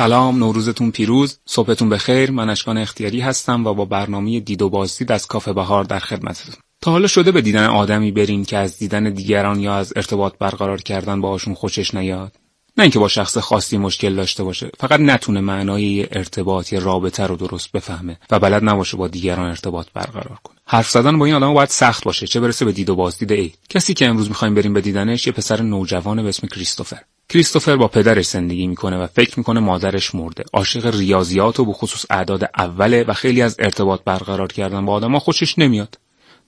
سلام نوروزتون پیروز صبحتون بخیر. من اشکان اختیاری هستم و با برنامه دید و بازدید از کافه بهار در خدمتتون. تا حالا شده به دیدن آدمی برین که از دیدن دیگران یا از ارتباط برقرار کردن باهاشون خوشش نیاد؟ نه اینکه با شخص خاصی مشکل داشته باشه فقط نتونه معنای ارتباط یا رابطه رو درست بفهمه و بلد نباشه با دیگران ارتباط برقرار کنه. حرف زدن با این آدم باید سخت باشه چه برسه به دید و بازدید ای کسی که امروز می‌خوایم بریم به دیدنش یه پسر نوجوان به اسم کریستوفر. کریستوفر با پدرش زندگی می‌کنه و فکر می‌کنه مادرش مرده. عاشق ریاضیات و به خصوص اعداد اوله و خیلی از ارتباط برقرار کردن با آدما خوشش نمیاد.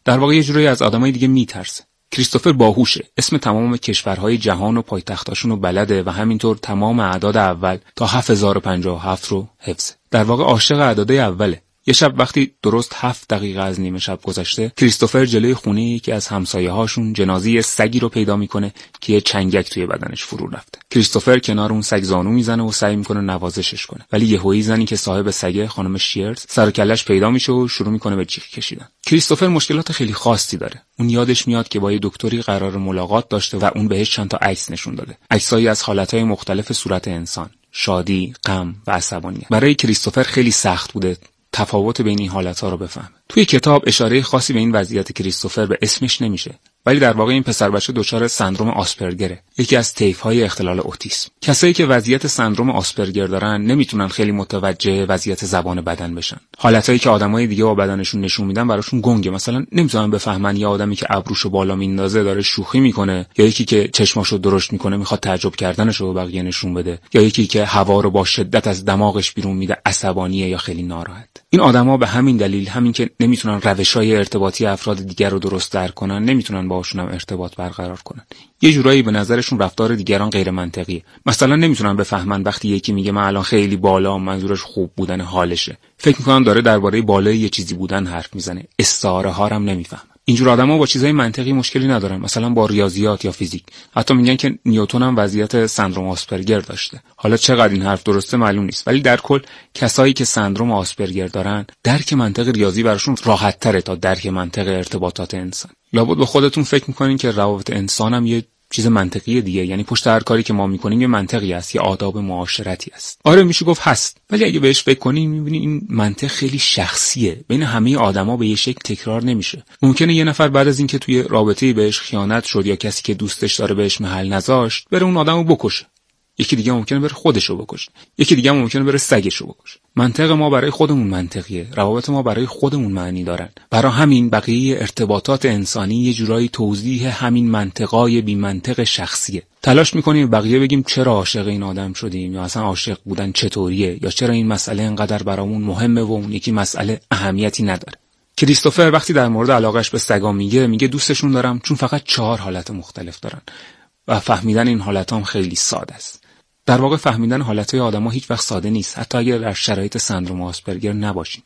در واقع یه جوری از آدمای دیگه میترسه. کریستوفر باهوشه. اسم تمام کشورهای جهان و پایتختاشون رو بلده و همینطور تمام اعداد اول تا 7057 رو حفظه در واقع عاشق اعداد اوله. یه شب وقتی درست هفت دقیقه از نیمه شب گذشته کریستوفر جلوی خونه یکی از همسایه هاشون جنازی سگی رو پیدا می‌کنه که یه چنگک توی بدنش فرو رفته. کریستوفر کنار اون سگ زانو می‌زنه و سعی می‌کنه نوازشش کنه. ولی یهویی زنی که صاحب سگه خانم شیرز سر کلش پیدا میشه و شروع می‌کنه به جیغ کشیدن. کریستوفر مشکلات خیلی خاصی داره. اون یادش میاد که با یه دکتری قرار ملاقات داشته و اون بهش چند تا عکس نشون داده. عکسایی از حالتهای مختلف صورت انسان. شادی، غم و عصبانیت. برای کریستوفر خیلی سخت بوده تفاوت بین این حالتها رو بفهمه توی کتاب اشاره خاصی به این وضعیت کریستوفر به اسمش نمیشه. ولی در واقع این پسر بچه دچار سندروم آسپرگره یکی از طیف های اختلال اوتیسم. کسایی که وضعیت سندروم آسپرگر دارن نمی‌تونن خیلی متوجه وضعیت زبان بدن بشن. حالتهایی که آدمای دیگه با بدنشون نشون میدن براشون گنگه. مثلا نمی‌تونن بفهمن یه آدمی که ابروشو بالا میندازه داره شوخی می‌کنه یا یکی که چشماشو درشت می‌کنه می‌خواد تعجب کردنشو به بقیه نشون بده یا یکی که هوا رو با شدت از دماغش بیرون میده عصبانیه یا خیلی ناراحت. این آدما به همین دلیل همین که نمی‌تونن روشهای ارتباطی افراد دیگر رو درست درک کنن نمی‌تونن باهاشون هم ارتباط برقرار کنن. یه جورایی به نظرشون رفتار دیگران غیر منطقیه. مثلا نمی‌تونن بفهمن وقتی یکی میگه من الان خیلی بالا منظورش خوب بودن حالشه. فکر می‌کنن داره درباره بالای یه چیزی بودن حرف می‌زنه. استعاره ها هم نمی‌فهمن. اینجور آدما با چیزای منطقی مشکلی ندارن. مثلا با ریاضیات یا فیزیک. حتی میگن که نیوتن هم وضعیت سندروم آسپرگر داشته. حالا چقدر این حرف درسته معلوم نیست. ولی در کل کسایی که سندروم آسپرگر دارن درک منطق ریاضی براشون راحت تره تا درک منطق ارتباطات انسان. لابد به خودتون فکر می‌کنین که روابط انسان هم یه چیز منطقی دیگه. یعنی پشت هر کاری که ما می‌کنیم یه منطقی است یه آداب معاشرتی است. آره میشه گفت هست. ولی اگه بهش فکر کنیم می‌بینی این منطق خیلی شخصیه. بین همه آدما به یه شکل تکرار نمیشه. ممکنه یه نفر بعد از اینکه توی رابطه بهش خیانت شد یا کسی که دوستش داره بهش محل نذاشت بره اون آدمو بکشه. یکی دیگه ممکنه بره خودشو بکشه. یکی دیگه ممکنه بره سگشو بکشه. منطق ما برای خودمون منطقیه. روابط ما برای خودمون معنی دارن. برای همین بقیه ارتباطات انسانی یه جورایی توضیح همین منطقای بی منطق شخصیه. تلاش می‌کنیم بقیه بگیم چرا عاشق این آدم شدیم یا اصلا عاشق بودن چطوریه یا چرا این مسئله انقدر برامون مهمه و اون یکی مسئله اهمیتی نداره. کریستوفر وقتی در مورد علاقش به سگا میگه میگه دوستشون دارم چون فقط چهار حالت مختلف دارن و فهمیدن این حالت هم خیلی ساده است. در واقع فهمیدن حالتهای آدما هیچ وقت ساده نیست. حتی اگر در شرایط سندروم آسپرگر نباشین.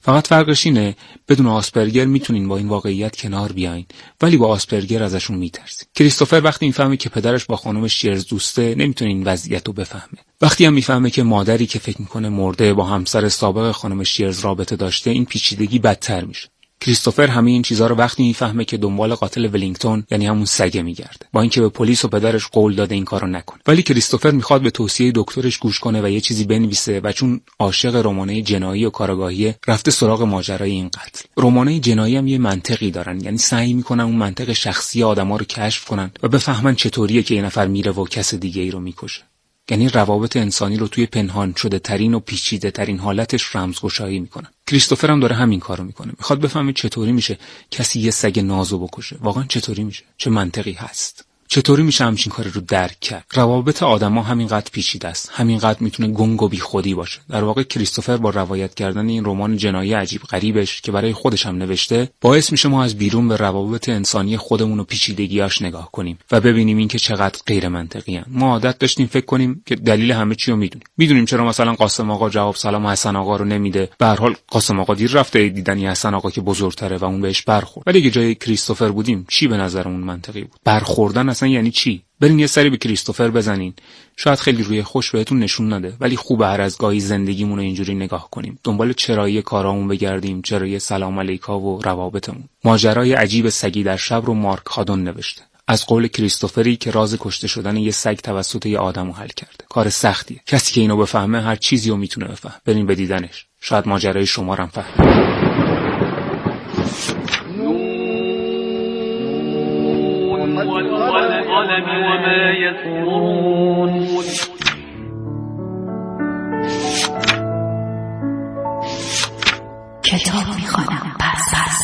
فقط فرقش اینه بدون آسپرگر می‌تونین با این واقعیت کنار بیاین. ولی با آسپرگر ازشون میترسین. کریستوفر وقتی می‌فهمه که پدرش با خانم شیرز دوسته نمی‌تونه این وضعیت رو بفهمه. وقتی هم می‌فهمه که مادری که فکر می‌کنه مرده با همسر سابق خانم شیرز رابطه داشته این پیچیدگی بدتر میشه. کریستوفر همه این چیزها رو وقتی می‌فهمه که دنبال قاتل ولینگتون یعنی همون سگه میگرده. با اینکه به پلیس و پدرش قول داده این کارو نکنه. ولی کریستوفر می‌خواد به توصیه دکترش گوش کنه و یه چیزی بنویسه و چون عاشق رمانه جنایی و کارگاهی رفته سراغ ماجرای این قتل. رمانه جنایی هم یه منطقی دارن یعنی سعی می‌کنن اون منطق شخصی آدما رو کشف کنن و بفهمن چطوریه که یه نفر میره و کس دیگه ای رو می‌کشه. یعنی روابط انسانی رو توی پنهان شده ترین و پیچیده ترین حالتش رمزگشایی می‌کنن کریستوفر هم داره همین کارو می‌کنه. می‌خواد بفهمه چطوری میشه کسی یه سگ نازو بکشه. واقعا چطوری میشه؟ چه منطقی هست؟ چطوری میشه همچین کاری رو درک کرد؟ روابط آدما همینقدر پیچیده است. همینقدر می‌تونه گنگ و بیخودی باشه. در واقع کریستوفر با روایت کردن این رمان جنایی عجیب غریبش که برای خودش هم نوشته باعث میشه ما از بیرون به روابط انسانی خودمون و پیچیدگیاش نگاه کنیم و ببینیم اینکه چقدر غیر منطقی ما عادت داشتیم فکر کنیم که دلیل همه چی رو می‌دونیم. می‌دونیم چرا مثلا قاسم آقا جواب سلام حسن آقا رو نمیده. به هر حال قاسم آقا دیر رفته دیدنی حسن آقا که بزرگتره و اون بهش برخورد. ولی اگه جای کریستوفر بودیم چی به نظرمون منطقی بود؟ برخوردن یعنی چی؟ برین یه سری به کریستوفر بزنین. شاید خیلی روی خوش بهتون نشون نده ولی خوبه هر از گاهی زندگیمون رو اینجوری نگاه کنیم. دنبال چرایی کارامون بگردیم چرایی سلام علیکا و روابطمون. ماجرای عجیب سگی در شب رو مارک هادون نوشته. از قول کریستوفری که راز کشته شدن یه سگ توسط یه آدمو حل کرده. کار سختیه. کسی که اینو بفهمه هر چیزی رو می‌تونه بفهم بریم به دیدنش. شاید ماجرای شما رو فهم وما يسرون کتاب می‌خوانم. پس پس